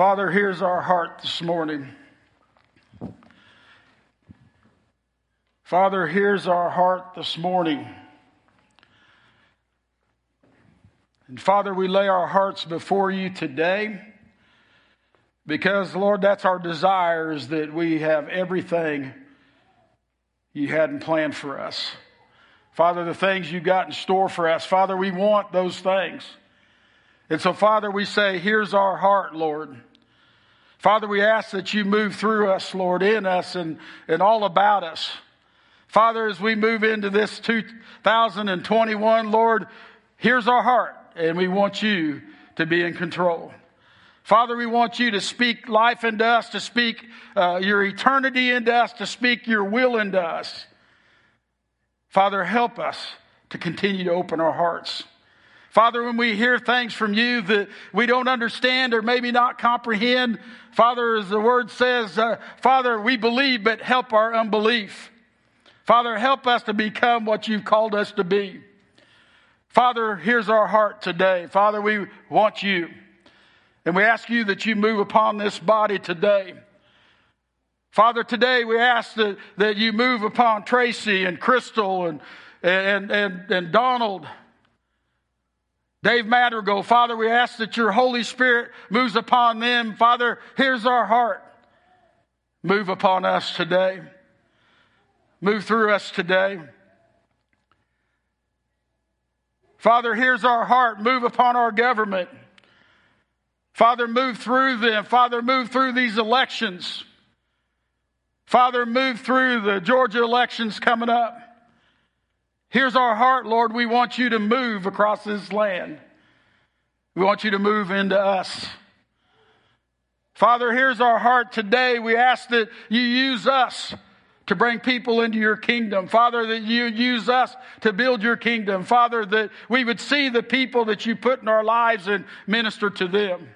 Father, here's our heart this morning. Father, here's our heart this morning. And Father, we lay our hearts before you today because, Lord, that's our desire is that we have everything you hadn't planned for us. Father, the things you got in store for us, Father, we want those things. And so, Father, we say, here's our heart, Lord. Father, we ask that you move through us, Lord, in us and, and all about us. Father, as we move into this 2021, Lord, here's our heart, and we want you to be in control. Father, we want you to speak life into us, to speak uh, your eternity into us, to speak your will into us. Father, help us to continue to open our hearts. Father, when we hear things from you that we don't understand or maybe not comprehend, Father, as the word says, uh, Father, we believe, but help our unbelief. Father, help us to become what you've called us to be. Father, here's our heart today. Father, we want you. And we ask you that you move upon this body today. Father, today we ask that, that you move upon Tracy and Crystal and, and, and, and Donald Dave Madrigal, Father, we ask that your Holy Spirit moves upon them. Father, here's our heart. Move upon us today. Move through us today. Father, here's our heart. Move upon our government. Father, move through them. Father, move through these elections. Father, move through the Georgia elections coming up. Here's our heart, Lord. We want you to move across this land. We want you to move into us. Father, here's our heart today. We ask that you use us to bring people into your kingdom. Father, that you use us to build your kingdom. Father, that we would see the people that you put in our lives and minister to them.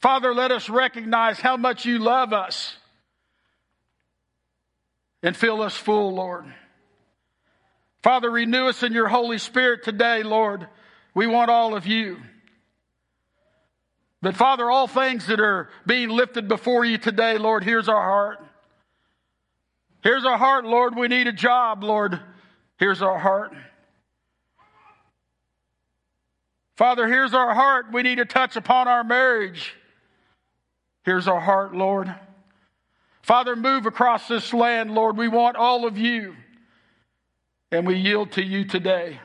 Father, let us recognize how much you love us and fill us full, Lord. Father, renew us in your Holy Spirit today, Lord. We want all of you. But Father, all things that are being lifted before you today, Lord, here's our heart. Here's our heart, Lord. We need a job, Lord. Here's our heart. Father, here's our heart. We need to touch upon our marriage. Here's our heart, Lord. Father, move across this land, Lord. We want all of you. And we yield to you today.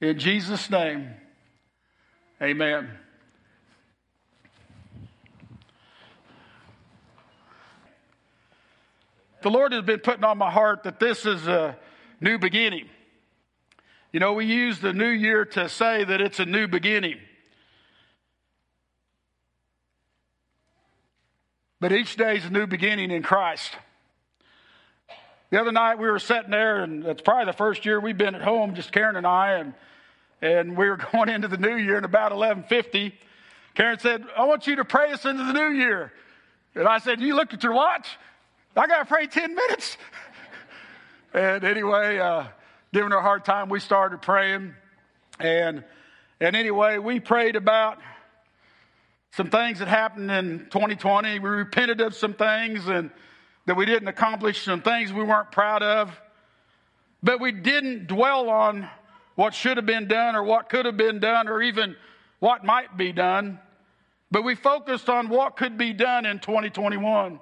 In Jesus' name, amen. The Lord has been putting on my heart that this is a new beginning. You know, we use the new year to say that it's a new beginning. But each day is a new beginning in Christ. The other night we were sitting there, and it's probably the first year we've been at home, just Karen and I, and and we were going into the new year and about 11:50. Karen said, "I want you to pray us into the new year," and I said, "You looked at your watch? I got to pray 10 minutes." and anyway, uh, giving her a hard time, we started praying, and and anyway, we prayed about some things that happened in 2020. We repented of some things and that we didn't accomplish, some things we weren't proud of. But we didn't dwell on what should have been done or what could have been done or even what might be done. But we focused on what could be done in 2021.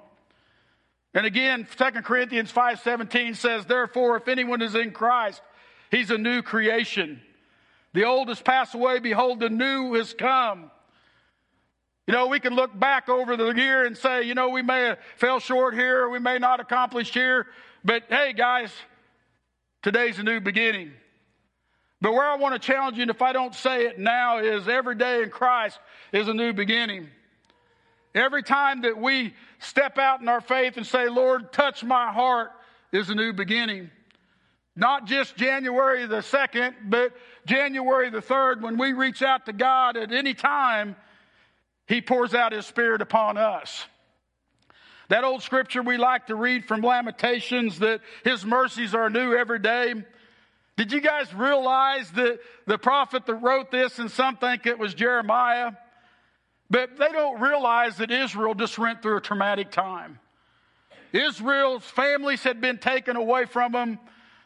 And again, 2 Corinthians 5:17 says, "Therefore if anyone is in Christ, he's a new creation. The old has passed away, behold the new has come." You know, we can look back over the year and say, you know, we may have fell short here, we may not accomplished here, but hey, guys, today's a new beginning. But where I want to challenge you, and if I don't say it now, is every day in Christ is a new beginning. Every time that we step out in our faith and say, Lord, touch my heart, is a new beginning. Not just January the 2nd, but January the 3rd, when we reach out to God at any time he pours out His Spirit upon us. That old scripture we like to read from Lamentations that His mercies are new every day. Did you guys realize that the prophet that wrote this, and some think it was Jeremiah, but they don't realize that Israel just went through a traumatic time. Israel's families had been taken away from them.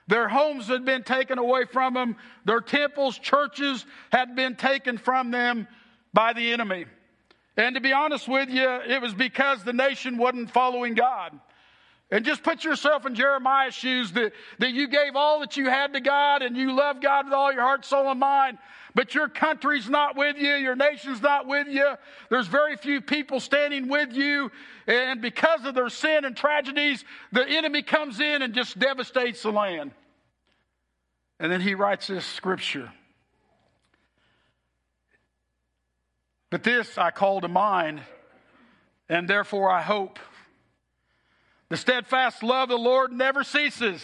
Their homes had been taken away from them. Their temples, churches had been taken from them by the enemy. And to be honest with you, it was because the nation wasn't following God. And just put yourself in Jeremiah's shoes that, that you gave all that you had to God and you love God with all your heart, soul, and mind. But your country's not with you. Your nation's not with you. There's very few people standing with you. And because of their sin and tragedies, the enemy comes in and just devastates the land. And then he writes this scripture. But this I call to mind, and therefore I hope. The steadfast love of the Lord never ceases.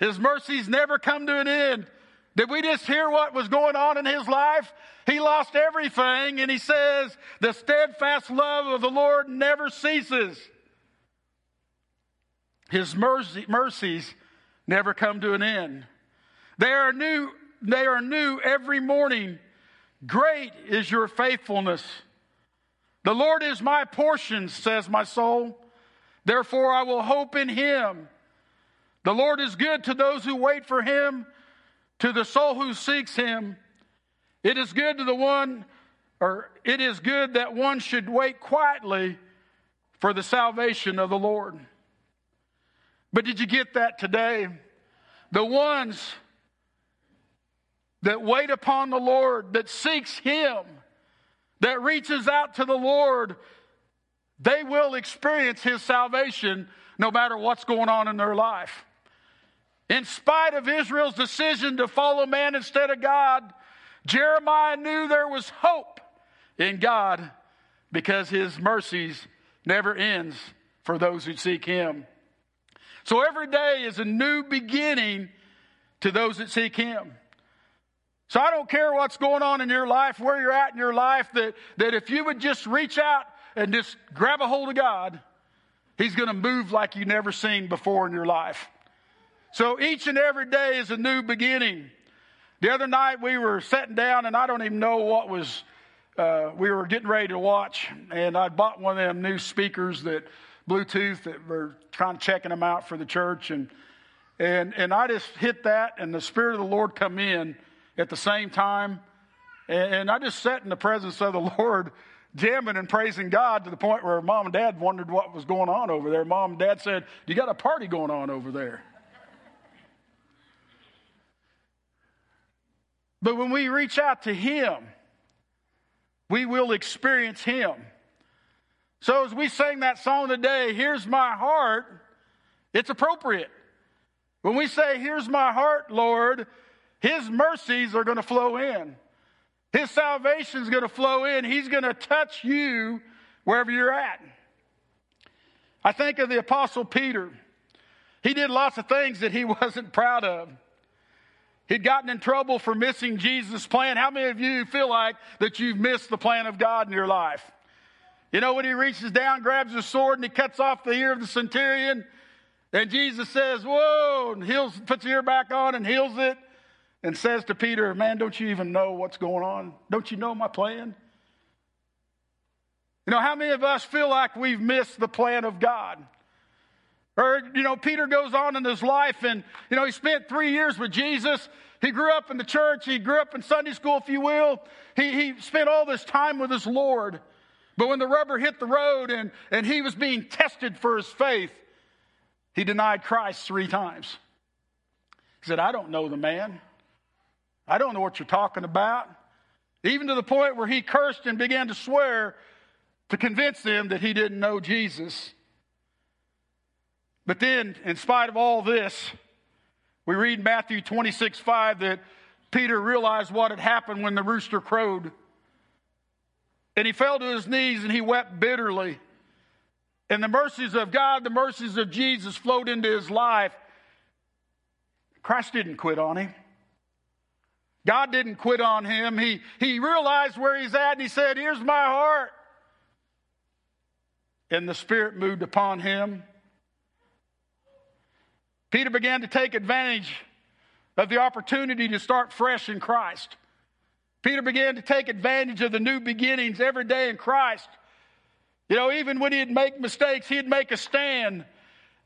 His mercies never come to an end. Did we just hear what was going on in his life? He lost everything, and he says, The steadfast love of the Lord never ceases. His mercy, mercies never come to an end. They are new, they are new every morning. Great is your faithfulness. The Lord is my portion, says my soul. Therefore, I will hope in him. The Lord is good to those who wait for him, to the soul who seeks him. It is good to the one, or it is good that one should wait quietly for the salvation of the Lord. But did you get that today? The ones that wait upon the Lord, that seeks him, that reaches out to the Lord, they will experience His salvation no matter what's going on in their life. In spite of Israel's decision to follow man instead of God, Jeremiah knew there was hope in God because his mercies never ends for those who seek him. So every day is a new beginning to those that seek him. So I don't care what's going on in your life, where you're at in your life, that, that if you would just reach out and just grab a hold of God, He's going to move like you've never seen before in your life. So each and every day is a new beginning. The other night we were sitting down, and I don't even know what was. Uh, we were getting ready to watch, and I bought one of them new speakers that Bluetooth that were kind of checking them out for the church, and and and I just hit that, and the Spirit of the Lord come in at the same time, and, I just sat in the presence of the Lord jamming and praising God to the point where mom and dad wondered what was going on over there. Mom and dad said, You got a party going on over there. But when we reach out to Him, we will experience Him. So as we sing that song today, Here's My Heart, it's appropriate. When we say, Here's my heart, Lord, His mercies are going to flow in. His salvation is going to flow in. He's going to touch you wherever you're at. I think of the Apostle Peter. He did lots of things that he wasn't proud of. He'd gotten in trouble for missing Jesus' plan. How many of you feel like that you've missed the plan of God in your life? You know, when he reaches down, grabs his sword, and he cuts off the ear of the centurion, and Jesus says, Whoa, and heals, puts the ear back on and heals it and says to Peter, Man, don't you even know what's going on? Don't you know my plan? You know, how many of us feel like we've missed the plan of God? Or, you know, Peter goes on in his life and, you know, he spent three years with Jesus. He grew up in the church. He grew up in Sunday school, if you will. He, he spent all this time with his Lord. But when the rubber hit the road and, and he was being tested for his faith, he denied Christ three times. He said, I don't know the man. I don't know what you're talking about. Even to the point where he cursed and began to swear to convince them that he didn't know Jesus. But then, in spite of all this, we read Matthew 26 5 that Peter realized what had happened when the rooster crowed. And he fell to his knees and he wept bitterly. And the mercies of God, the mercies of Jesus flowed into his life. Christ didn't quit on him. God didn't quit on him. He, he realized where he's at and he said, Here's my heart. And the Spirit moved upon him. Peter began to take advantage of the opportunity to start fresh in Christ. Peter began to take advantage of the new beginnings every day in Christ. You know, even when he'd make mistakes, he'd make a stand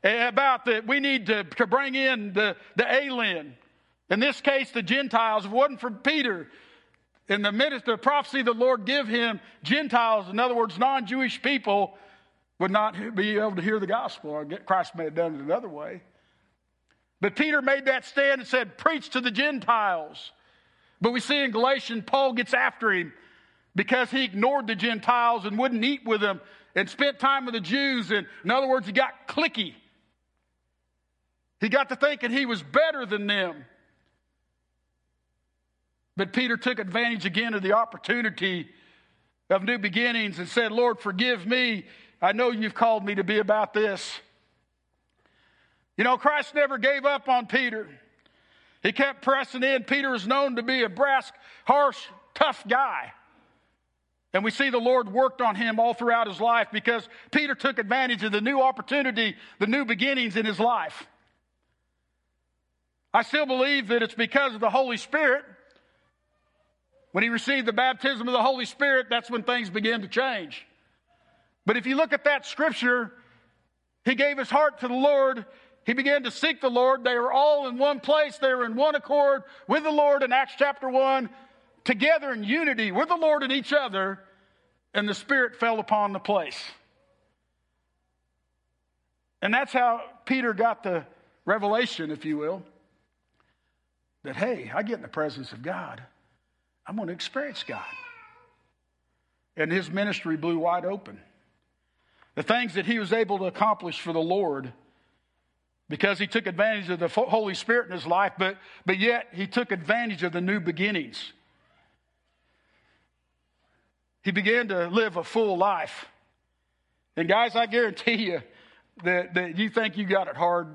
about that we need to, to bring in the, the alien. In this case, the Gentiles. If it wasn't for Peter, in the midst of the prophecy the Lord give him, Gentiles, in other words, non Jewish people, would not be able to hear the gospel. Christ may have done it another way. But Peter made that stand and said, Preach to the Gentiles. But we see in Galatians, Paul gets after him because he ignored the Gentiles and wouldn't eat with them and spent time with the Jews. And in other words, he got cliquey. He got to thinking he was better than them. But Peter took advantage again of the opportunity of new beginnings and said, Lord, forgive me. I know you've called me to be about this. You know, Christ never gave up on Peter. He kept pressing in. Peter is known to be a brass, harsh, tough guy. And we see the Lord worked on him all throughout his life because Peter took advantage of the new opportunity, the new beginnings in his life. I still believe that it's because of the Holy Spirit. When he received the baptism of the Holy Spirit, that's when things began to change. But if you look at that scripture, he gave his heart to the Lord he began to seek the Lord. They were all in one place. They were in one accord with the Lord in Acts chapter 1, together in unity with the Lord and each other, and the Spirit fell upon the place. And that's how Peter got the revelation, if you will, that, hey, I get in the presence of God. I'm going to experience God. And his ministry blew wide open. The things that he was able to accomplish for the Lord because he took advantage of the Holy Spirit in his life, but, but yet he took advantage of the new beginnings. He began to live a full life. And guys, I guarantee you that, that you think you got it hard,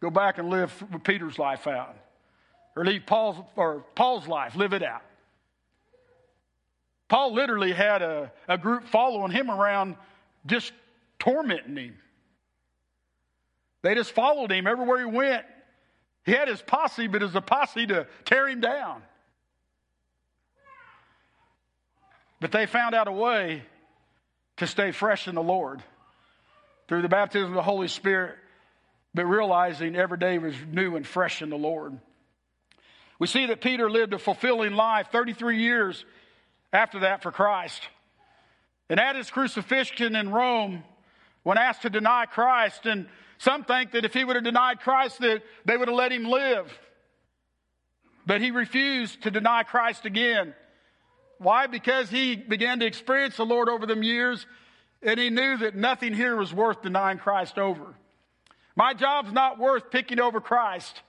go back and live Peter's life out. Or leave Paul's or Paul's life, live it out. Paul literally had a, a group following him around, just tormenting him. They just followed him everywhere he went. He had his posse, but a posse to tear him down. But they found out a way to stay fresh in the Lord through the baptism of the Holy Spirit, but realizing every day was new and fresh in the Lord. We see that Peter lived a fulfilling life 33 years after that for Christ. And at his crucifixion in Rome, when asked to deny Christ and some think that if he would have denied Christ, that they would have let him live. But he refused to deny Christ again. Why? Because he began to experience the Lord over them years, and he knew that nothing here was worth denying Christ over. My job's not worth picking over Christ.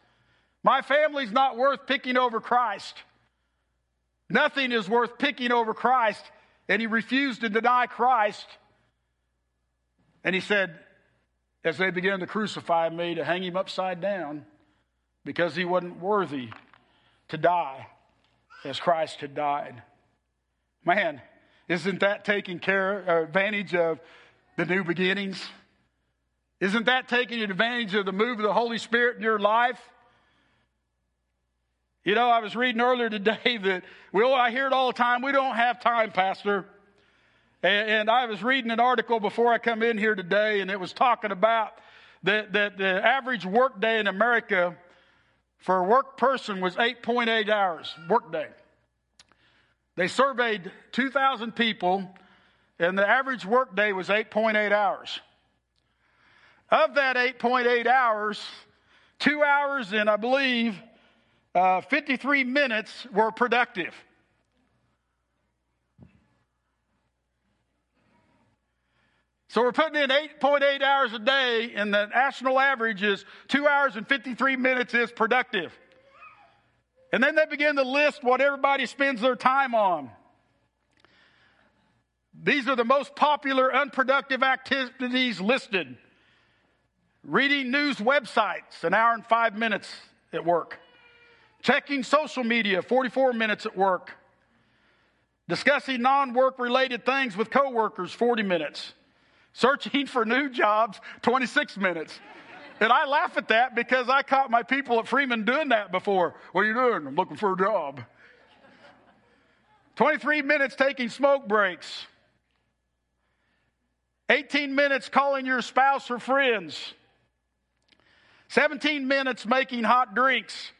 My family's not worth picking over Christ. Nothing is worth picking over Christ. And he refused to deny Christ. And he said, as they began to crucify me, to hang him upside down because he wasn't worthy to die as Christ had died. Man, isn't that taking care, uh, advantage of the new beginnings? Isn't that taking advantage of the move of the Holy Spirit in your life? You know, I was reading earlier today that, well, I hear it all the time. We don't have time, Pastor. And, and I was reading an article before I come in here today, and it was talking about that, that the average workday in America for a work person was 8.8 hours workday. They surveyed 2,000 people, and the average workday was 8.8 hours. Of that 8.8 hours, two hours and I believe uh, 53 minutes were productive. So we're putting in 8.8 hours a day, and the national average is 2 hours and 53 minutes is productive. And then they begin to list what everybody spends their time on. These are the most popular unproductive activities listed. Reading news websites, an hour and five minutes at work. Checking social media, 44 minutes at work. Discussing non work related things with coworkers, 40 minutes. Searching for new jobs, 26 minutes. And I laugh at that because I caught my people at Freeman doing that before. What are you doing? I'm looking for a job. 23 minutes taking smoke breaks. 18 minutes calling your spouse or friends. 17 minutes making hot drinks.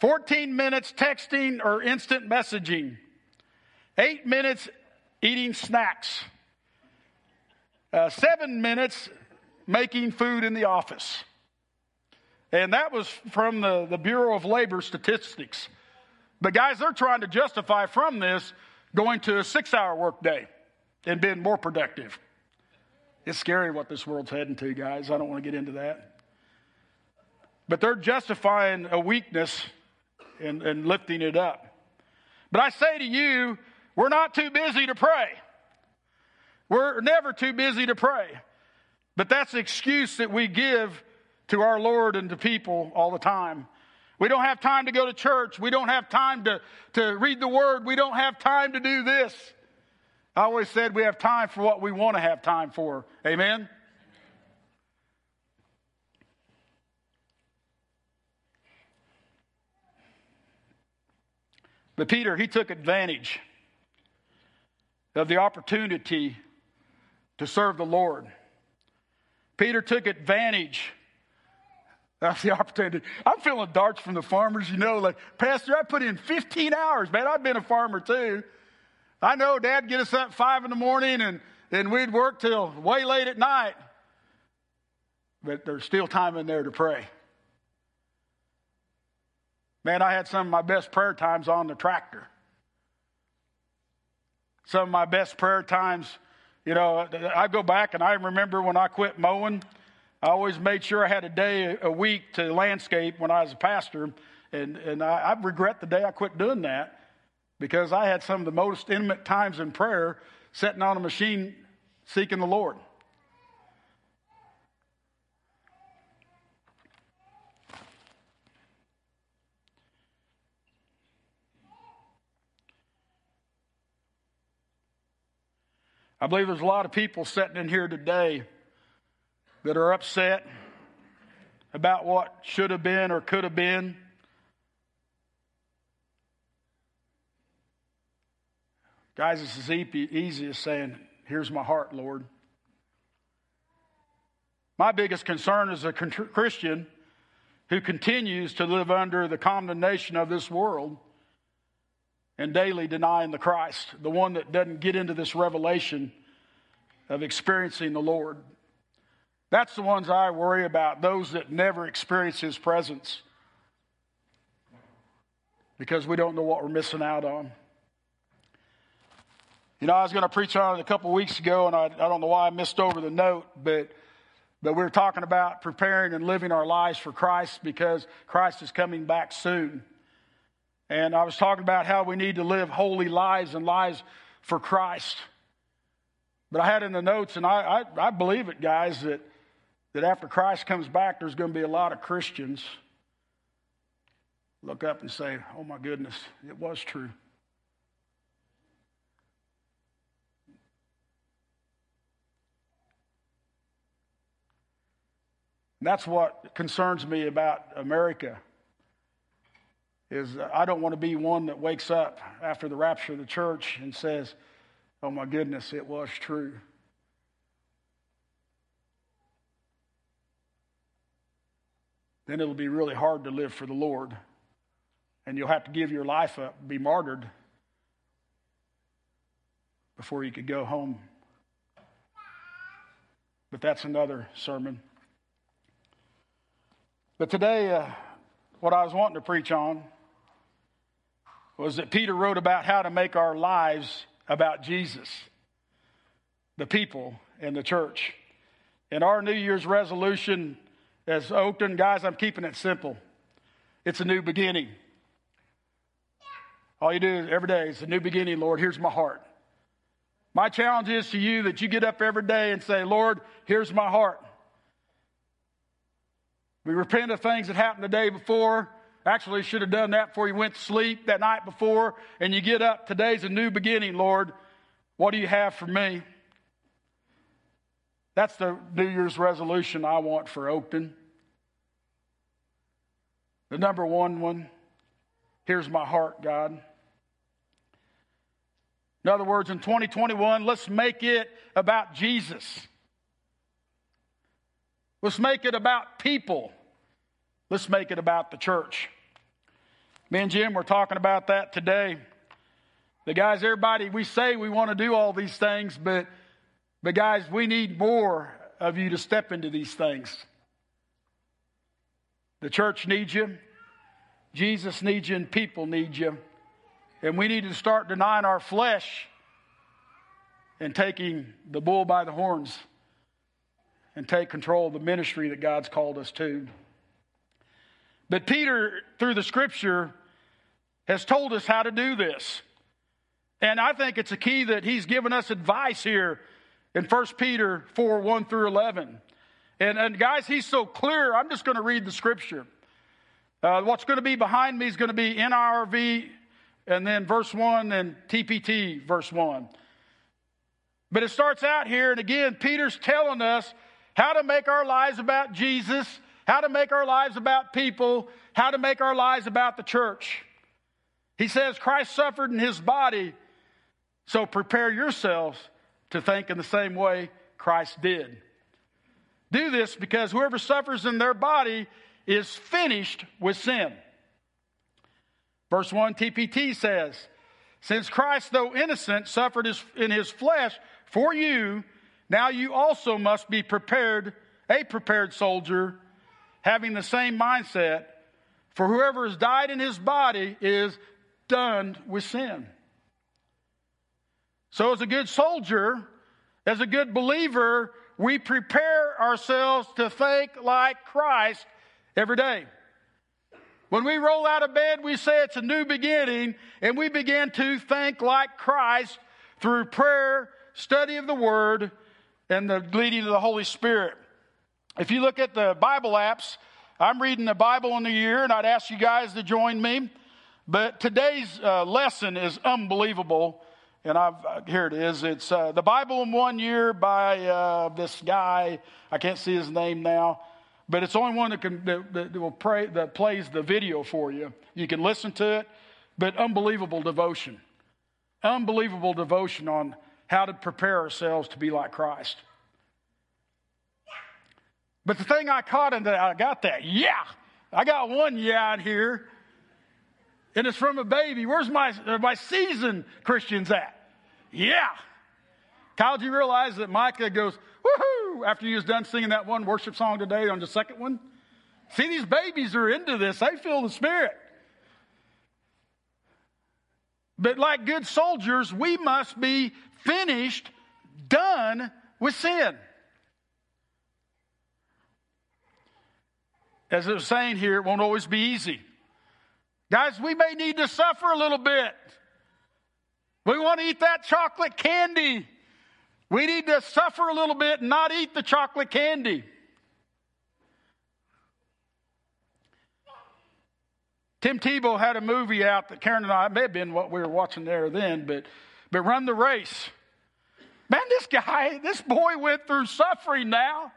14 minutes texting or instant messaging. 8 minutes eating snacks. Uh, 7 minutes making food in the office. And that was from the, the Bureau of Labor Statistics. But guys, they're trying to justify from this going to a six hour workday and being more productive. It's scary what this world's heading to, guys. I don't want to get into that. But they're justifying a weakness and, and lifting it up. But I say to you, we're not too busy to pray. We're never too busy to pray. But that's the excuse that we give to our Lord and to people all the time. We don't have time to go to church. We don't have time to, to read the word. We don't have time to do this. I always said we have time for what we want to have time for. Amen? But Peter, he took advantage of the opportunity to serve the Lord. Peter took advantage of the opportunity. I'm feeling darts from the farmers, you know, like, Pastor, I put in 15 hours, man. I've been a farmer too. I know Dad get us up five in the morning and, and we'd work till way late at night. But there's still time in there to pray. Man, I had some of my best prayer times on the tractor. Some of my best prayer times you know, I go back and I remember when I quit mowing, I always made sure I had a day a week to landscape when I was a pastor. And, and I, I regret the day I quit doing that because I had some of the most intimate times in prayer sitting on a machine seeking the Lord. I believe there's a lot of people sitting in here today that are upset about what should have been or could have been. Guys, it's as easy as saying, Here's my heart, Lord. My biggest concern is a Christian who continues to live under the condemnation of this world and daily denying the Christ, the one that doesn't get into this revelation of experiencing the Lord. That's the ones I worry about, those that never experience His presence because we don't know what we're missing out on. You know, I was going to preach on it a couple weeks ago, and I, I don't know why I missed over the note, but, but we were talking about preparing and living our lives for Christ because Christ is coming back soon. And I was talking about how we need to live holy lives and lives for Christ. But I had in the notes, and I, I, I believe it, guys, that, that after Christ comes back, there's going to be a lot of Christians look up and say, oh my goodness, it was true. And that's what concerns me about America is I don't want to be one that wakes up after the rapture of the church and says, oh my goodness, it was true. Then it'll be really hard to live for the Lord. And you'll have to give your life up, be martyred before you could go home. But that's another sermon. But today, uh, what I was wanting to preach on was that Peter wrote about how to make our lives about Jesus, the people, and the church. And our New Year's resolution as oh, Oakton, guys, I'm keeping it simple. It's a new beginning. All you do is every day is a new beginning, Lord. Here's my heart. My challenge is to you that you get up every day and say, Lord, here's my heart. We repent of things that happened the day before. Actually, should have done that before you went to sleep that night before, and you get up. Today's a new beginning, Lord. What do you have for me? That's the New Year's resolution I want for open. The number one one here's my heart, God. In other words, in 2021, let's make it about Jesus. Let's make it about people. Let's make it about the church. Me and Jim were talking about that today. The guys, everybody, we say we want to do all these things, but, but guys, we need more of you to step into these things. The church needs you. Jesus needs you, and people need you. And we need to start denying our flesh and taking the bull by the horns and take control of the ministry that God's called us to. But Peter, through the scripture, has told us how to do this. And I think it's a key that he's given us advice here in 1 Peter 4 1 through 11. And, and guys, he's so clear. I'm just going to read the scripture. Uh, what's going to be behind me is going to be NIRV and then verse 1 and TPT verse 1. But it starts out here, and again, Peter's telling us how to make our lives about Jesus, how to make our lives about people, how to make our lives about the church. He says Christ suffered in his body, so prepare yourselves to think in the same way Christ did. Do this because whoever suffers in their body is finished with sin. Verse 1 TPT says, Since Christ, though innocent, suffered in his flesh for you, now you also must be prepared, a prepared soldier, having the same mindset. For whoever has died in his body is done with sin. So, as a good soldier, as a good believer, we prepare ourselves to think like Christ every day. When we roll out of bed, we say it's a new beginning, and we begin to think like Christ through prayer, study of the Word, and the leading of the Holy Spirit. If you look at the Bible apps, I'm reading the Bible in the year, and I'd ask you guys to join me. But today's uh, lesson is unbelievable, and I've uh, here it is. It's uh, the Bible in one year by uh, this guy. I can't see his name now, but it's the only one that can that, that will pray that plays the video for you. You can listen to it, but unbelievable devotion, unbelievable devotion on how to prepare ourselves to be like Christ. But the thing I caught in that, I got that, yeah. I got one yeah in here, and it's from a baby. Where's my, uh, my seasoned Christians at? Yeah. Kyle, do you realize that Micah goes, woohoo, after he was done singing that one worship song today on the second one? See, these babies are into this. They feel the Spirit. But like good soldiers, we must be finished, done with sin. As it was saying here, it won't always be easy. Guys, we may need to suffer a little bit. We want to eat that chocolate candy. We need to suffer a little bit and not eat the chocolate candy. Tim Tebow had a movie out that Karen and I, may have been what we were watching there then, but, but Run the Race. Man, this guy, this boy went through suffering now.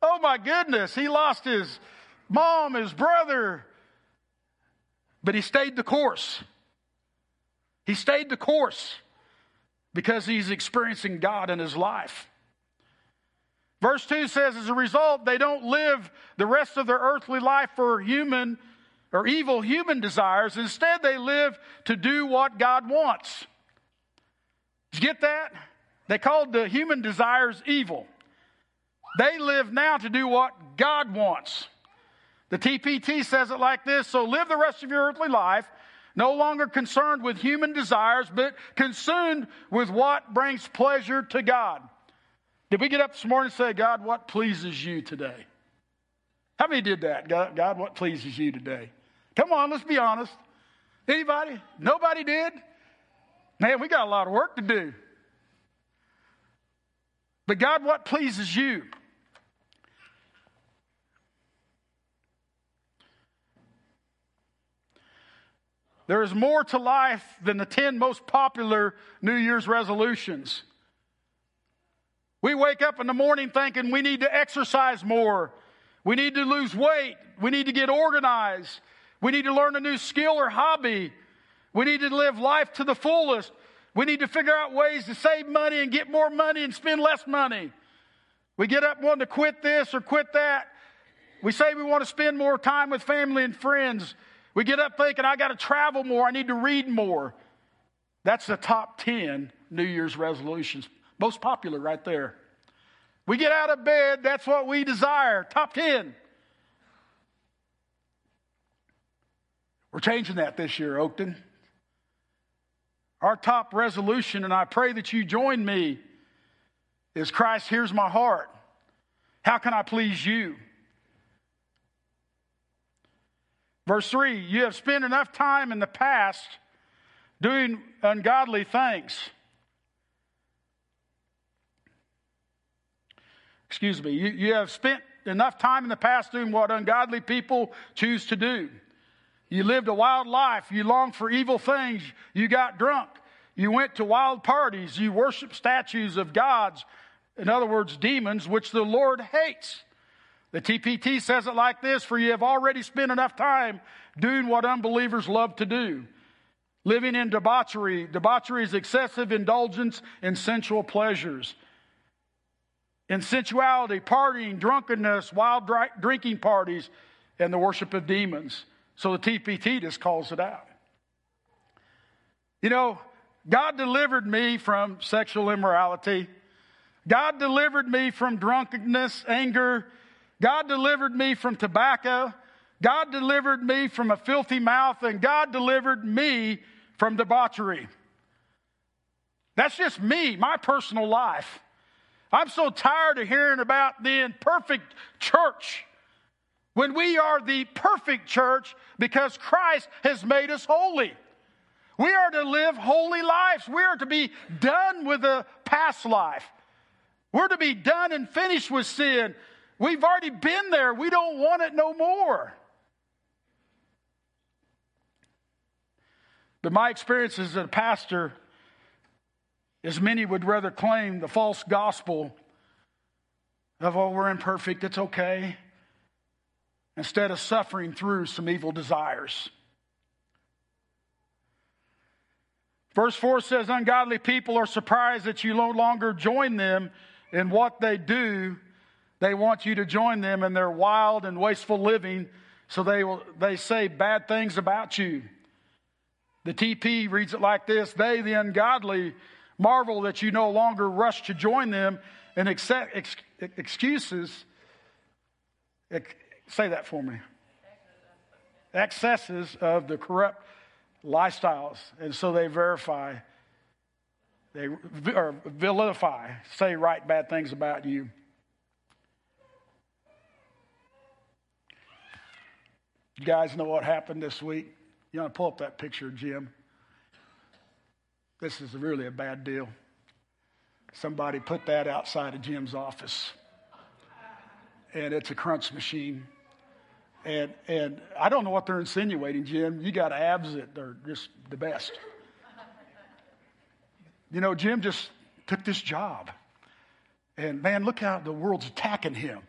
Oh my goodness, he lost his mom, his brother, but he stayed the course. He stayed the course because he's experiencing God in his life. Verse 2 says, as a result, they don't live the rest of their earthly life for human or evil human desires. Instead, they live to do what God wants. Did you get that? They called the human desires evil. They live now to do what God wants. The TPT says it like this So live the rest of your earthly life, no longer concerned with human desires, but consumed with what brings pleasure to God. Did we get up this morning and say, God, what pleases you today? How many did that? God, God what pleases you today? Come on, let's be honest. Anybody? Nobody did? Man, we got a lot of work to do. But God, what pleases you? There is more to life than the 10 most popular New Year's resolutions. We wake up in the morning thinking we need to exercise more. We need to lose weight. We need to get organized. We need to learn a new skill or hobby. We need to live life to the fullest. We need to figure out ways to save money and get more money and spend less money. We get up wanting to quit this or quit that. We say we want to spend more time with family and friends. We get up thinking, I got to travel more. I need to read more. That's the top 10 New Year's resolutions. Most popular right there. We get out of bed, that's what we desire. Top 10. We're changing that this year, Oakton. Our top resolution, and I pray that you join me, is Christ, here's my heart. How can I please you? Verse 3 You have spent enough time in the past doing ungodly things. Excuse me. You, you have spent enough time in the past doing what ungodly people choose to do. You lived a wild life. You longed for evil things. You got drunk. You went to wild parties. You worshiped statues of gods, in other words, demons, which the Lord hates. The TPT says it like this For you have already spent enough time doing what unbelievers love to do. Living in debauchery. Debauchery is excessive indulgence in sensual pleasures. In sensuality, partying, drunkenness, wild drinking parties, and the worship of demons. So the TPT just calls it out. You know, God delivered me from sexual immorality. God delivered me from drunkenness, anger. God delivered me from tobacco. God delivered me from a filthy mouth, and God delivered me from debauchery. That's just me, my personal life. I'm so tired of hearing about the imperfect church when we are the perfect church because Christ has made us holy. We are to live holy lives. We are to be done with the past life. We're to be done and finished with sin. We've already been there. We don't want it no more. But my experience as a pastor, as many would rather claim the false gospel of, oh, we're imperfect, it's okay instead of suffering through some evil desires. Verse 4 says, Ungodly people are surprised that you no longer join them in what they do. They want you to join them in their wild and wasteful living, so they, will, they say bad things about you. The TP reads it like this They, the ungodly, marvel that you no longer rush to join them in ex- ex- excuses Say that for me. Excesses of the corrupt lifestyles. And so they verify, they or vilify, say right bad things about you. You guys know what happened this week? You want to pull up that picture, Jim? This is really a bad deal. Somebody put that outside of Jim's office, and it's a crunch machine. And, and I don't know what they're insinuating, Jim. You got abs that are just the best. You know, Jim just took this job. And man, look how the world's attacking him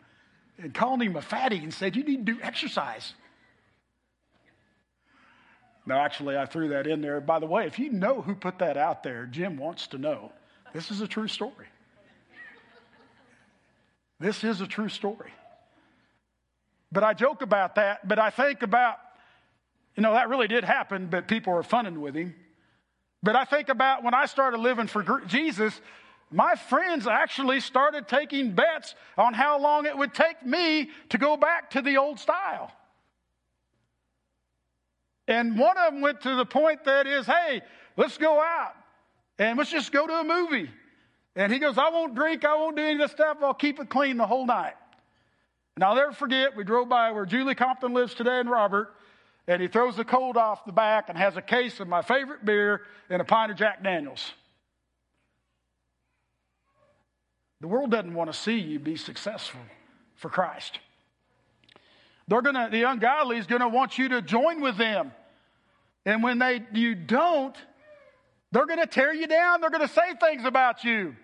and calling him a fatty and said, You need to do exercise. No, actually, I threw that in there. By the way, if you know who put that out there, Jim wants to know. This is a true story. This is a true story. But I joke about that, but I think about, you know, that really did happen, but people were funning with him. But I think about when I started living for Jesus, my friends actually started taking bets on how long it would take me to go back to the old style. And one of them went to the point that is, hey, let's go out and let's just go to a movie. And he goes, I won't drink, I won't do any of this stuff, I'll keep it clean the whole night. And I'll never forget, we drove by where Julie Compton lives today and Robert, and he throws the cold off the back and has a case of my favorite beer and a pint of Jack Daniels. The world doesn't want to see you be successful for Christ. They're gonna, the ungodly is going to want you to join with them. And when they, you don't, they're going to tear you down. They're going to say things about you.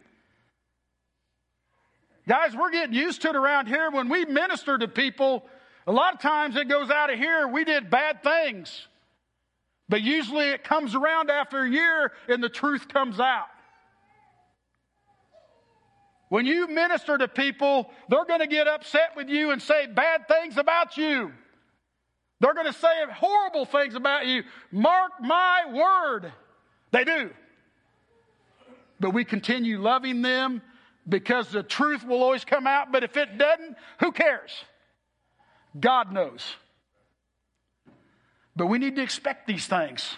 Guys, we're getting used to it around here. When we minister to people, a lot of times it goes out of here, we did bad things. But usually it comes around after a year and the truth comes out. When you minister to people, they're going to get upset with you and say bad things about you. They're going to say horrible things about you. Mark my word. They do. But we continue loving them because the truth will always come out. But if it doesn't, who cares? God knows. But we need to expect these things.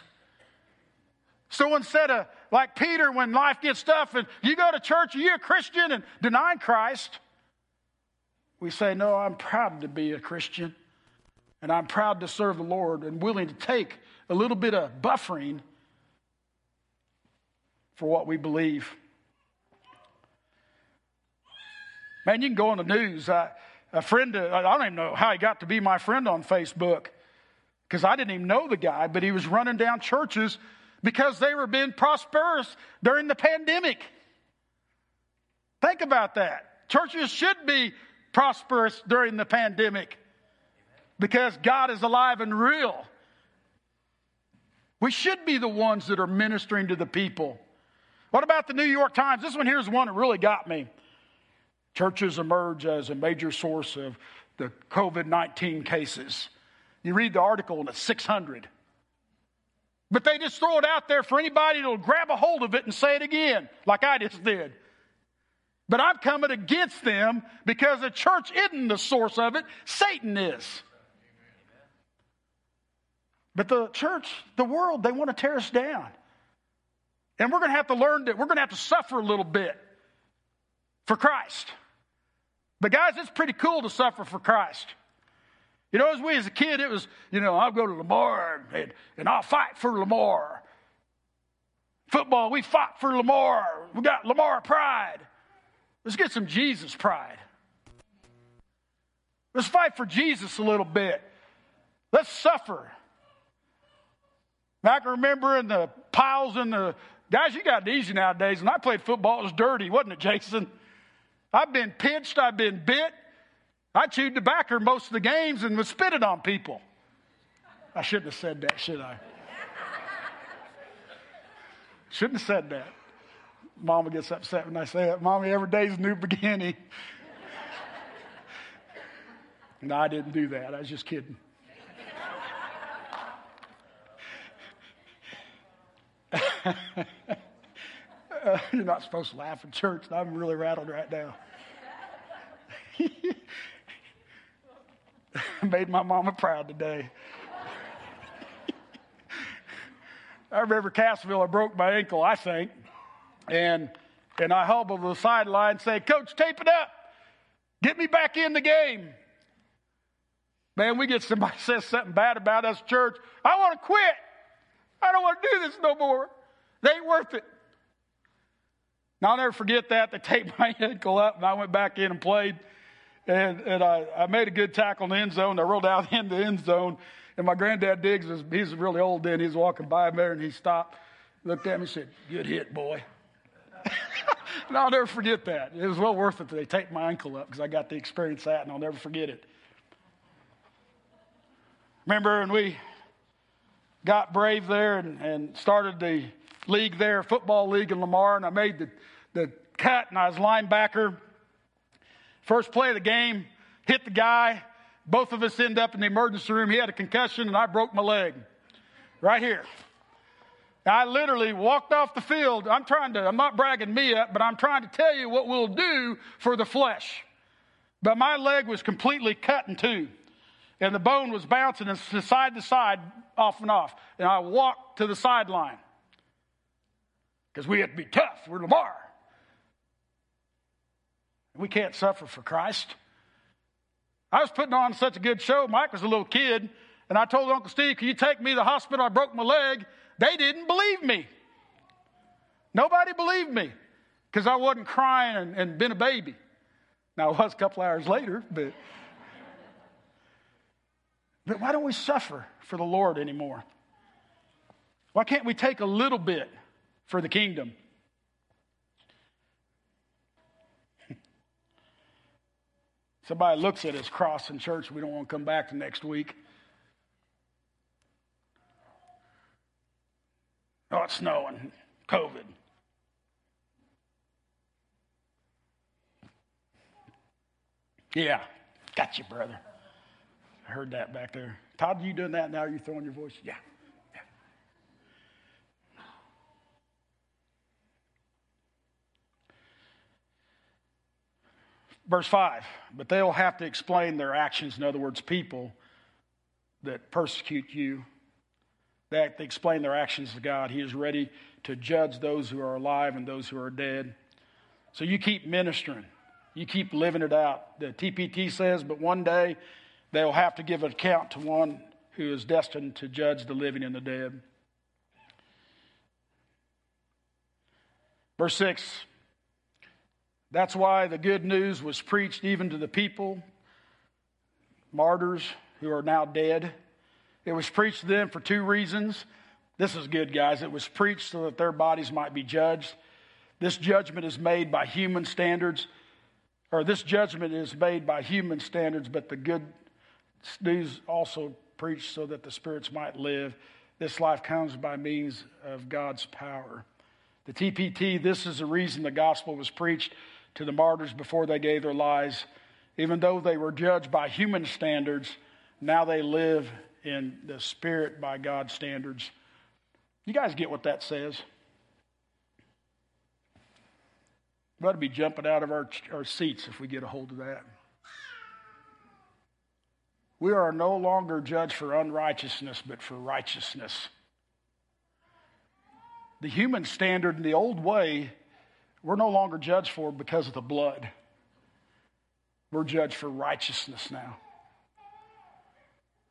So instead of like Peter, when life gets tough and you go to church, and you're a Christian and denying Christ? We say, No, I'm proud to be a Christian and I'm proud to serve the Lord and willing to take a little bit of buffering for what we believe. Man, you can go on the news. I, a friend, uh, I don't even know how he got to be my friend on Facebook because I didn't even know the guy, but he was running down churches because they were being prosperous during the pandemic. Think about that. Churches should be prosperous during the pandemic because God is alive and real. We should be the ones that are ministering to the people. What about the New York Times? This one here is one that really got me. Churches emerge as a major source of the COVID 19 cases. You read the article and it's 600. But they just throw it out there for anybody to grab a hold of it and say it again, like I just did. But I'm coming against them because the church isn't the source of it, Satan is. But the church, the world, they want to tear us down. And we're going to have to learn that we're going to have to suffer a little bit for Christ. But guys, it's pretty cool to suffer for Christ. You know, as we as a kid, it was, you know, I'll go to Lamar and, and I'll fight for Lamar. Football, we fought for Lamar. We got Lamar pride. Let's get some Jesus pride. Let's fight for Jesus a little bit. Let's suffer. I can remember in the piles in the guys, you got it easy nowadays. When I played football, it was dirty, wasn't it, Jason? I've been pinched, I've been bit. I chewed tobacco most of the games and was spitted on people. I shouldn't have said that, should I? shouldn't have said that. Mama gets upset when I say that. Mommy, every day's a new beginning. no, I didn't do that. I was just kidding. Uh, you're not supposed to laugh in church. I'm really rattled right now. Made my mama proud today. I remember Cassville, I broke my ankle, I think. And and I hobbled to the sideline say, Coach, tape it up. Get me back in the game. Man, we get somebody says something bad about us, church. I want to quit. I don't want to do this no more. They ain't worth it. Now, I'll never forget that. They taped my ankle up, and I went back in and played. And, and I, I made a good tackle in the end zone. I rolled out in the end zone. And my granddad Diggs, was, he's really old then. He was walking by there, and he stopped, looked at me, and said, Good hit, boy. and I'll never forget that. It was well worth it that they taped my ankle up because I got to experience that, and I'll never forget it. Remember when we got brave there and, and started the league there, football league in Lamar, and I made the, the cut, and I was linebacker. First play of the game, hit the guy. Both of us end up in the emergency room. He had a concussion, and I broke my leg right here. I literally walked off the field. I'm trying to, I'm not bragging me up, but I'm trying to tell you what we'll do for the flesh. But my leg was completely cut in two, and the bone was bouncing side to side, off and off. And I walked to the sideline because we have to be tough. We're Lamar. We can't suffer for Christ. I was putting on such a good show. Mike was a little kid, and I told Uncle Steve, Can you take me to the hospital? I broke my leg. They didn't believe me. Nobody believed me because I wasn't crying and, and been a baby. Now, it was a couple hours later, but. But why don't we suffer for the Lord anymore? Why can't we take a little bit for the kingdom. Somebody looks at us cross in church, we don't want to come back the next week. Oh, it's snowing. COVID. Yeah, got you, brother. I heard that back there. Todd, you doing that now? Are you throwing your voice? Yeah. Verse 5 But they'll have to explain their actions, in other words, people that persecute you that they explain their actions to God. He is ready to judge those who are alive and those who are dead. So you keep ministering, you keep living it out. The TPT says, but one day they'll have to give an account to one who is destined to judge the living and the dead. Verse 6 That's why the good news was preached even to the people, martyrs who are now dead. It was preached to them for two reasons. This is good, guys. It was preached so that their bodies might be judged. This judgment is made by human standards, or this judgment is made by human standards, but the good news also preached so that the spirits might live. This life comes by means of God's power. The TPT, this is the reason the gospel was preached to the martyrs before they gave their lives. Even though they were judged by human standards, now they live in the spirit by God's standards. You guys get what that says? We ought to be jumping out of our, our seats if we get a hold of that. We are no longer judged for unrighteousness, but for righteousness. The human standard in the old way, we're no longer judged for because of the blood. We're judged for righteousness now.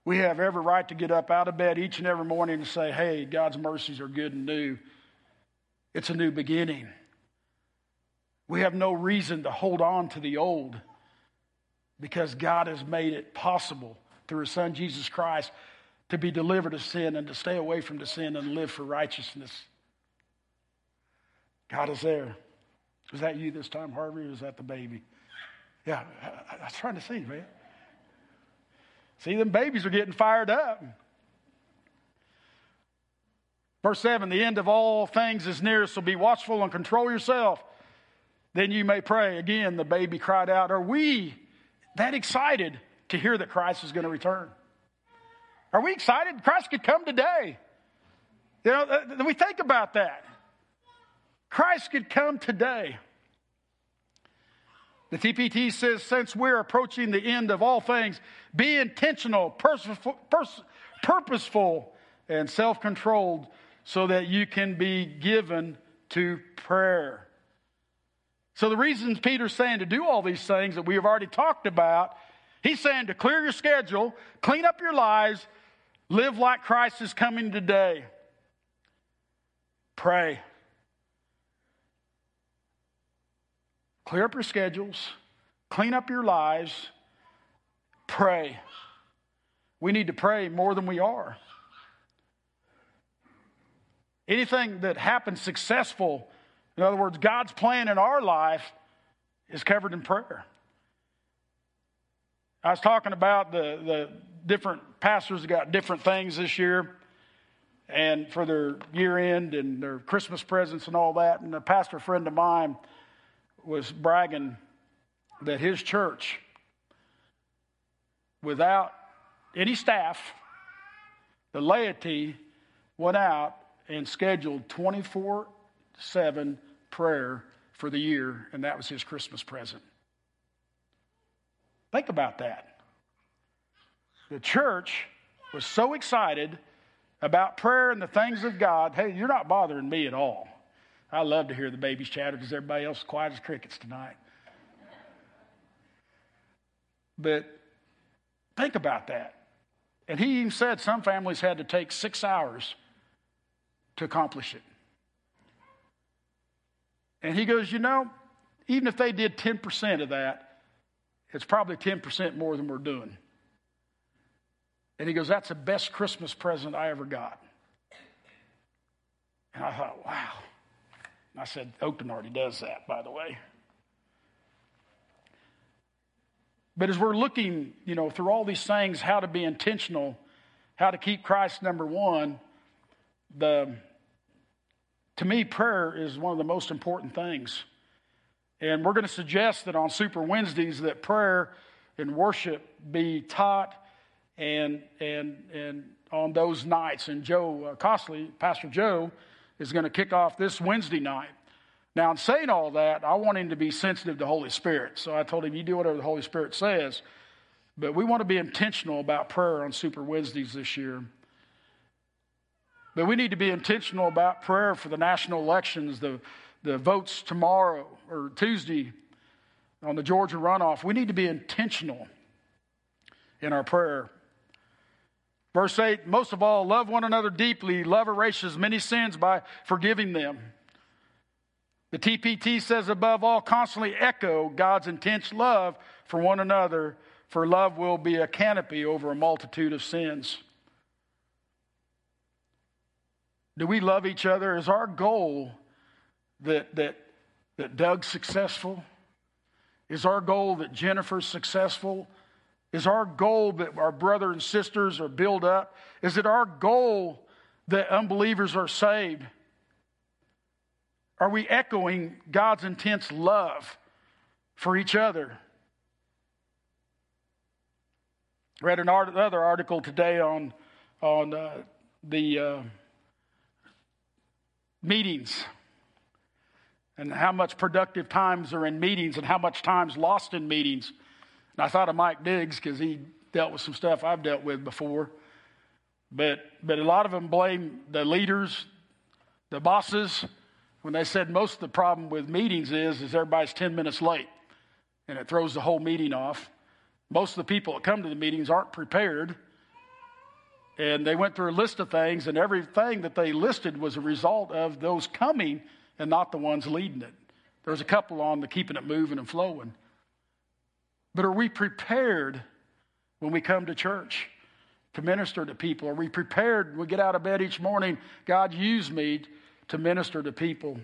We have every right to get up out of bed each and every morning and say, hey, God's mercies are good and new. It's a new beginning. We have no reason to hold on to the old because God has made it possible through His Son Jesus Christ to be delivered of sin and to stay away from the sin and live for righteousness. God is there. Was that you this time, Harvey, was that the baby? Yeah, I, I was trying to see, man. See, them babies are getting fired up. Verse 7 The end of all things is near, so be watchful and control yourself. Then you may pray. Again, the baby cried out, Are we that excited to hear that Christ is going to return? Are we excited? Christ could come today. You know, we think about that. Christ could come today. The TPT says, since we're approaching the end of all things, be intentional, purposeful, and self controlled so that you can be given to prayer. So, the reasons Peter's saying to do all these things that we have already talked about, he's saying to clear your schedule, clean up your lives, live like Christ is coming today. Pray. Clear up your schedules, clean up your lives, pray. We need to pray more than we are. Anything that happens successful, in other words, God's plan in our life, is covered in prayer. I was talking about the, the different pastors that got different things this year and for their year end and their Christmas presents and all that. And a pastor friend of mine was bragging that his church, without any staff, the laity went out and scheduled 24 7 prayer for the year, and that was his Christmas present. Think about that. The church was so excited about prayer and the things of God. Hey, you're not bothering me at all. I love to hear the babies chatter because everybody else is quiet as crickets tonight. But think about that. And he even said some families had to take six hours to accomplish it. And he goes, You know, even if they did 10% of that, it's probably 10% more than we're doing. And he goes, That's the best Christmas present I ever got. And I thought, Wow. I said, Oakton already does that, by the way. But as we're looking, you know, through all these things, how to be intentional, how to keep Christ number one, the to me, prayer is one of the most important things. And we're going to suggest that on Super Wednesdays that prayer and worship be taught and and and on those nights. And Joe uh, Costley, Pastor Joe, is going to kick off this Wednesday night. Now, in saying all that, I want him to be sensitive to Holy Spirit. So I told him, you do whatever the Holy Spirit says. But we want to be intentional about prayer on Super Wednesdays this year. But we need to be intentional about prayer for the national elections, the, the votes tomorrow or Tuesday on the Georgia runoff. We need to be intentional in our prayer. Verse 8, most of all, love one another deeply. Love erases many sins by forgiving them. The TPT says, above all, constantly echo God's intense love for one another, for love will be a canopy over a multitude of sins. Do we love each other? Is our goal that, that, that Doug's successful? Is our goal that Jennifer's successful? Is our goal that our brother and sisters are built up? Is it our goal that unbelievers are saved? Are we echoing God's intense love for each other? Read another article today on, on uh, the uh, meetings and how much productive times are in meetings and how much time's lost in meetings. And I thought of Mike Diggs because he dealt with some stuff I've dealt with before. But, but a lot of them blame the leaders, the bosses, when they said most of the problem with meetings is, is everybody's 10 minutes late and it throws the whole meeting off. Most of the people that come to the meetings aren't prepared. And they went through a list of things, and everything that they listed was a result of those coming and not the ones leading it. There was a couple on the keeping it moving and flowing. But are we prepared when we come to church to minister to people? Are we prepared when we get out of bed each morning? God, use me to minister to people?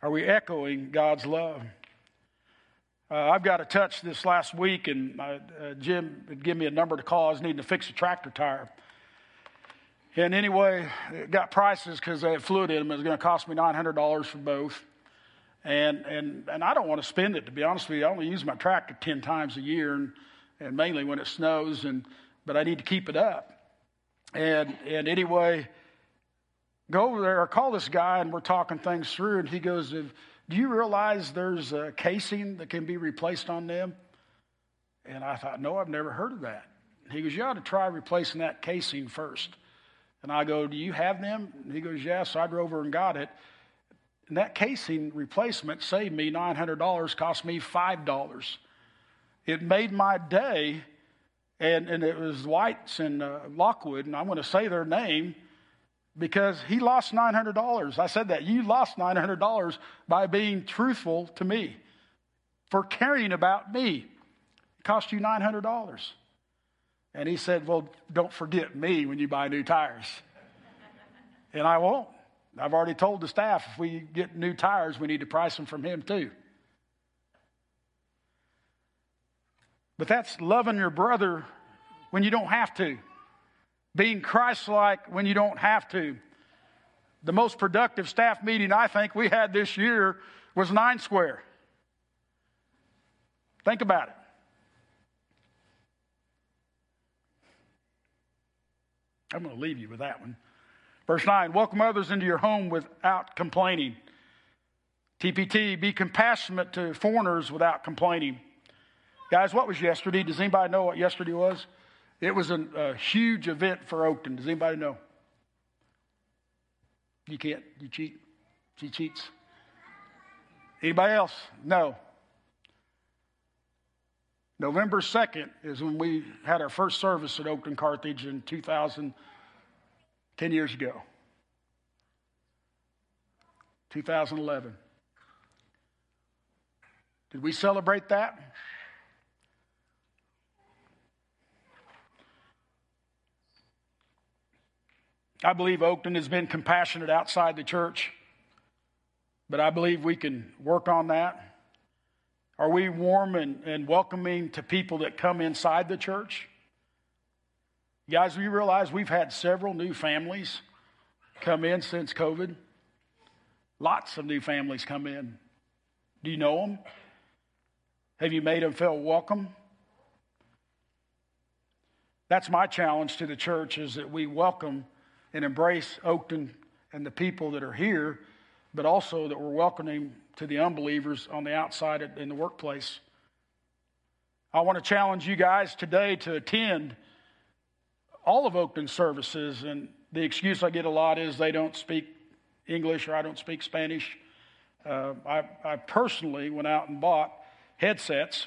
Are we echoing God's love? Uh, I've got a touch this last week, and uh, Jim would give me a number to call. I was needing to fix a tractor tire. And anyway, it got prices because they had fluid in them. It was going to cost me $900 for both. And, and, and I don't want to spend it, to be honest with you. I only use my tractor 10 times a year, and, and mainly when it snows, and, but I need to keep it up. And, and anyway, go over there, I call this guy, and we're talking things through, and he goes, Do you realize there's a casing that can be replaced on them? And I thought, No, I've never heard of that. He goes, You ought to try replacing that casing first. And I go, Do you have them? And he goes, Yes. So I drove over and got it. And that casing replacement saved me $900, cost me $5. It made my day, and, and it was White's in uh, Lockwood, and I'm going to say their name because he lost $900. I said that. You lost $900 by being truthful to me, for caring about me. It cost you $900. And he said, Well, don't forget me when you buy new tires. and I won't. I've already told the staff if we get new tires, we need to price them from him too. But that's loving your brother when you don't have to being Christ like when you don't have to. The most productive staff meeting I think we had this year was Nine Square. Think about it. I'm going to leave you with that one. Verse 9 Welcome others into your home without complaining. TPT, be compassionate to foreigners without complaining. Guys, what was yesterday? Does anybody know what yesterday was? It was an, a huge event for Oakton. Does anybody know? You can't. You cheat. She cheats. Anybody else? No. November 2nd is when we had our first service at Oakton Carthage in 2000, 10 years ago. 2011. Did we celebrate that? I believe Oakton has been compassionate outside the church, but I believe we can work on that. Are we warm and, and welcoming to people that come inside the church? Guys, we realize we've had several new families come in since COVID. Lots of new families come in. Do you know them? Have you made them feel welcome? That's my challenge to the church is that we welcome and embrace Oakton and the people that are here, but also that we're welcoming to the unbelievers on the outside in the workplace. I want to challenge you guys today to attend all of Oakton's services, and the excuse I get a lot is they don't speak English or I don't speak Spanish. Uh, I, I personally went out and bought headsets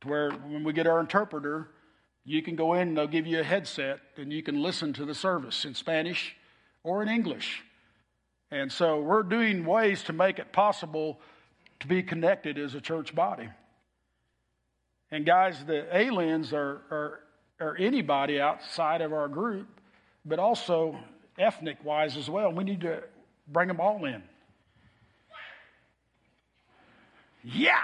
to where when we get our interpreter, you can go in and they'll give you a headset and you can listen to the service in Spanish or in English. And so we're doing ways to make it possible to be connected as a church body. And guys, the aliens are, are, are anybody outside of our group, but also ethnic wise as well. We need to bring them all in. Yeah.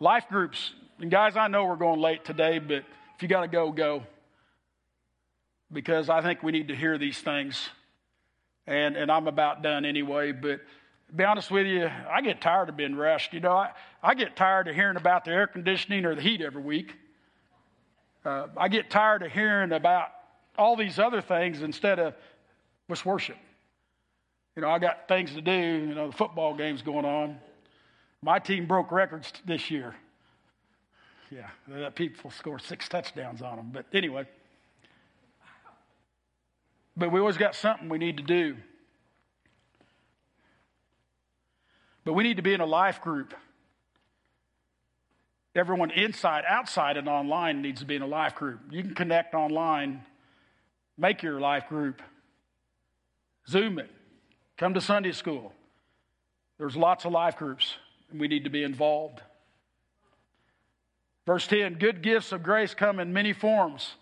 Life groups. And guys, I know we're going late today, but if you got to go, go. Because I think we need to hear these things. And, and I'm about done anyway, but be honest with you, I get tired of being rushed. You know, I, I get tired of hearing about the air conditioning or the heat every week. Uh, I get tired of hearing about all these other things instead of what's worship. You know, I got things to do. You know, the football game's going on. My team broke records this year. Yeah, people scored six touchdowns on them. But anyway, but we always got something we need to do. But we need to be in a life group. Everyone inside, outside, and online needs to be in a life group. You can connect online Make your life group. Zoom it. Come to Sunday school. There's lots of life groups, and we need to be involved. Verse 10 Good gifts of grace come in many forms.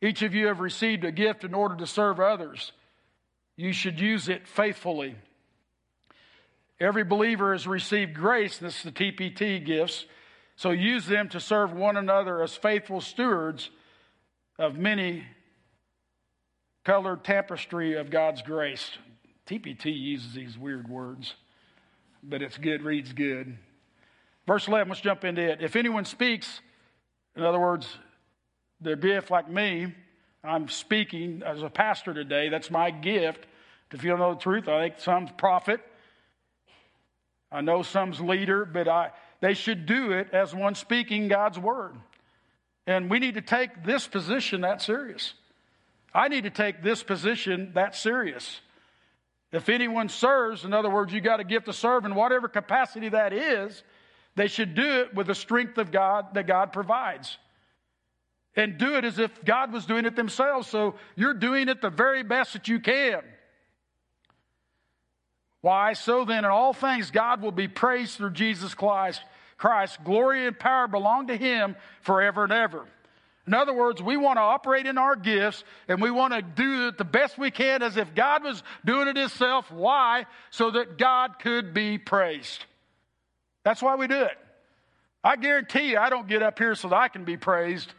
Each of you have received a gift in order to serve others. You should use it faithfully. Every believer has received grace, this is the TPT gifts, so use them to serve one another as faithful stewards of many colored tapestry of God's grace. TPT uses these weird words, but it's good, reads good. Verse 11, let's jump into it. If anyone speaks, in other words, the gift like me, I'm speaking as a pastor today. That's my gift. If you don't know the truth, I think some's prophet. I know some's leader, but I, they should do it as one speaking God's word. And we need to take this position that serious. I need to take this position that serious. If anyone serves, in other words, you got a gift to serve in whatever capacity that is, they should do it with the strength of God that God provides. And do it as if God was doing it themselves. So you're doing it the very best that you can. Why? So then, in all things, God will be praised through Jesus Christ. Christ, glory and power belong to Him forever and ever. In other words, we want to operate in our gifts and we want to do it the best we can as if God was doing it Himself. Why? So that God could be praised. That's why we do it. I guarantee you, I don't get up here so that I can be praised.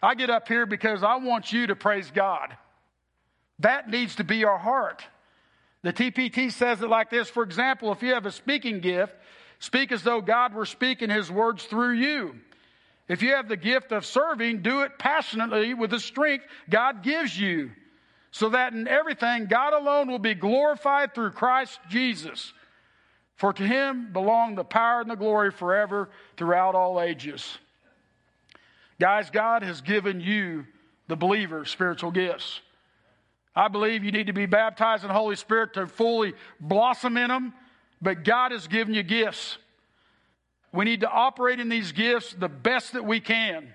I get up here because I want you to praise God. That needs to be our heart. The TPT says it like this for example, if you have a speaking gift, speak as though God were speaking His words through you. If you have the gift of serving, do it passionately with the strength God gives you, so that in everything God alone will be glorified through Christ Jesus. For to him belong the power and the glory forever throughout all ages. Guys, God has given you, the believer, spiritual gifts. I believe you need to be baptized in the Holy Spirit to fully blossom in them, but God has given you gifts. We need to operate in these gifts the best that we can.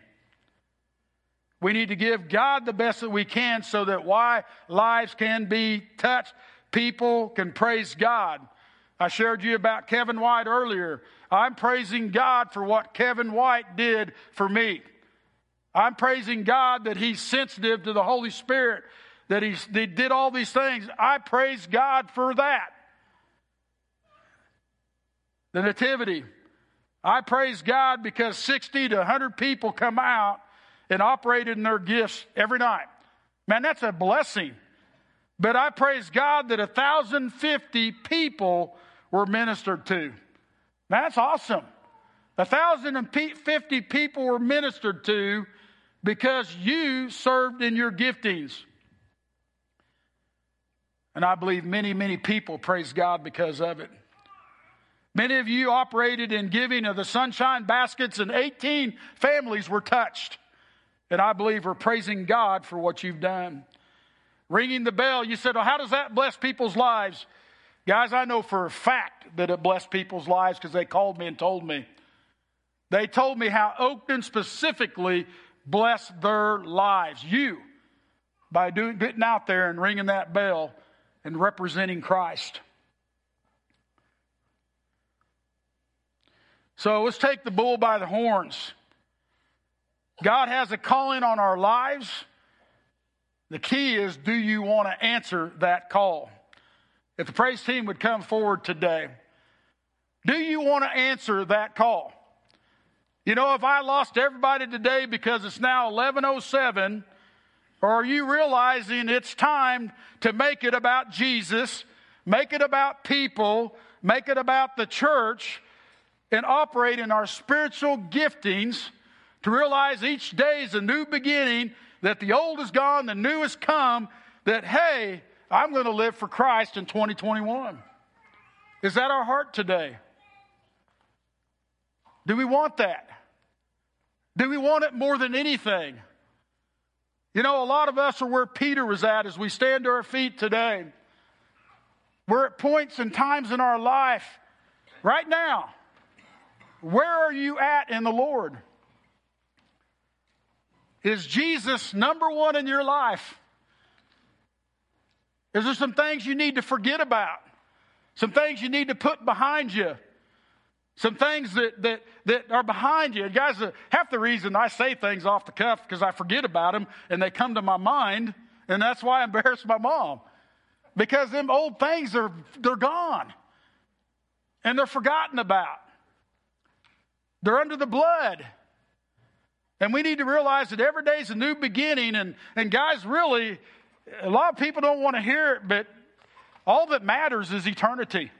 We need to give God the best that we can so that why lives can be touched, people can praise God. I shared you about Kevin White earlier. I'm praising God for what Kevin White did for me. I'm praising God that he's sensitive to the Holy Spirit, that he did all these things. I praise God for that. The Nativity. I praise God because 60 to 100 people come out and operated in their gifts every night. Man, that's a blessing. But I praise God that 1,050 people were ministered to. That's awesome. 1,050 people were ministered to because you served in your giftings. And I believe many, many people praise God because of it. Many of you operated in giving of the sunshine baskets, and 18 families were touched. And I believe we're praising God for what you've done. Ringing the bell, you said, Well, how does that bless people's lives? Guys, I know for a fact that it blessed people's lives because they called me and told me. They told me how Oakton specifically blessed their lives. You, by doing, getting out there and ringing that bell and representing Christ. So let's take the bull by the horns. God has a calling on our lives. The key is do you want to answer that call? If the praise team would come forward today, do you want to answer that call? You know, if I lost everybody today because it's now 1107, or are you realizing it's time to make it about Jesus, make it about people, make it about the church, and operate in our spiritual giftings to realize each day is a new beginning, that the old is gone, the new has come, that, hey, I'm going to live for Christ in 2021. Is that our heart today? Do we want that? Do we want it more than anything? You know, a lot of us are where Peter was at as we stand to our feet today. We're at points and times in our life right now. Where are you at in the Lord? Is Jesus number one in your life? Is there some things you need to forget about? Some things you need to put behind you? Some things that, that, that are behind you. Guys, uh, half the reason I say things off the cuff because I forget about them and they come to my mind, and that's why I embarrass my mom. Because them old things are they're gone. And they're forgotten about. They're under the blood. And we need to realize that every day is a new beginning. And, and guys, really, a lot of people don't want to hear it, but all that matters is eternity.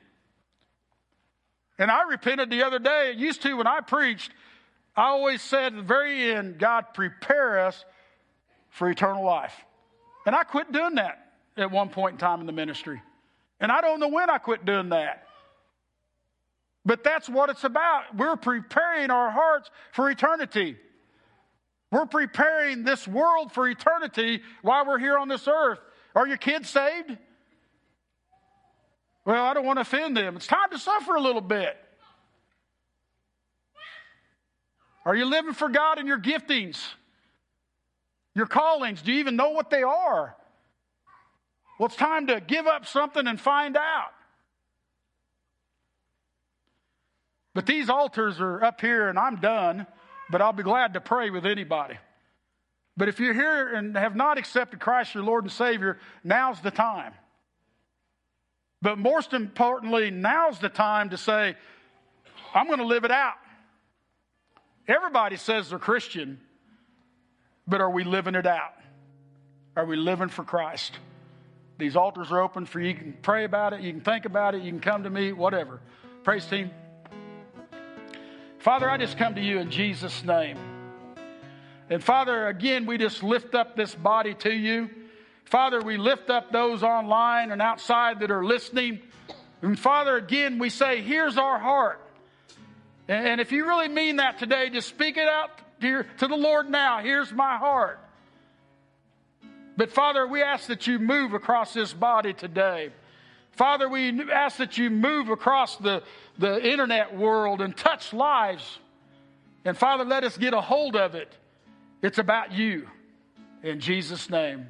And I repented the other day. It used to when I preached, I always said at the very end, God, prepare us for eternal life. And I quit doing that at one point in time in the ministry. And I don't know when I quit doing that. But that's what it's about. We're preparing our hearts for eternity. We're preparing this world for eternity while we're here on this earth. Are your kids saved? Well, I don't want to offend them. It's time to suffer a little bit. Are you living for God in your giftings? Your callings? Do you even know what they are? Well, it's time to give up something and find out. But these altars are up here, and I'm done but I'll be glad to pray with anybody. But if you're here and have not accepted Christ your Lord and Savior, now's the time. But most importantly, now's the time to say, I'm going to live it out. Everybody says they're Christian, but are we living it out? Are we living for Christ? These altars are open for you. You can pray about it, you can think about it, you can come to me, whatever. Praise team. Father, I just come to you in Jesus' name. And Father, again, we just lift up this body to you. Father, we lift up those online and outside that are listening. And Father, again, we say, here's our heart. And if you really mean that today, just speak it out to, the Lord now. Here's my heart. But Father, we ask that you move across this body today. Father, we ask that you move across the, the internet world and touch lives. And Father, let us get a hold of it. It's about you. In Jesus' name.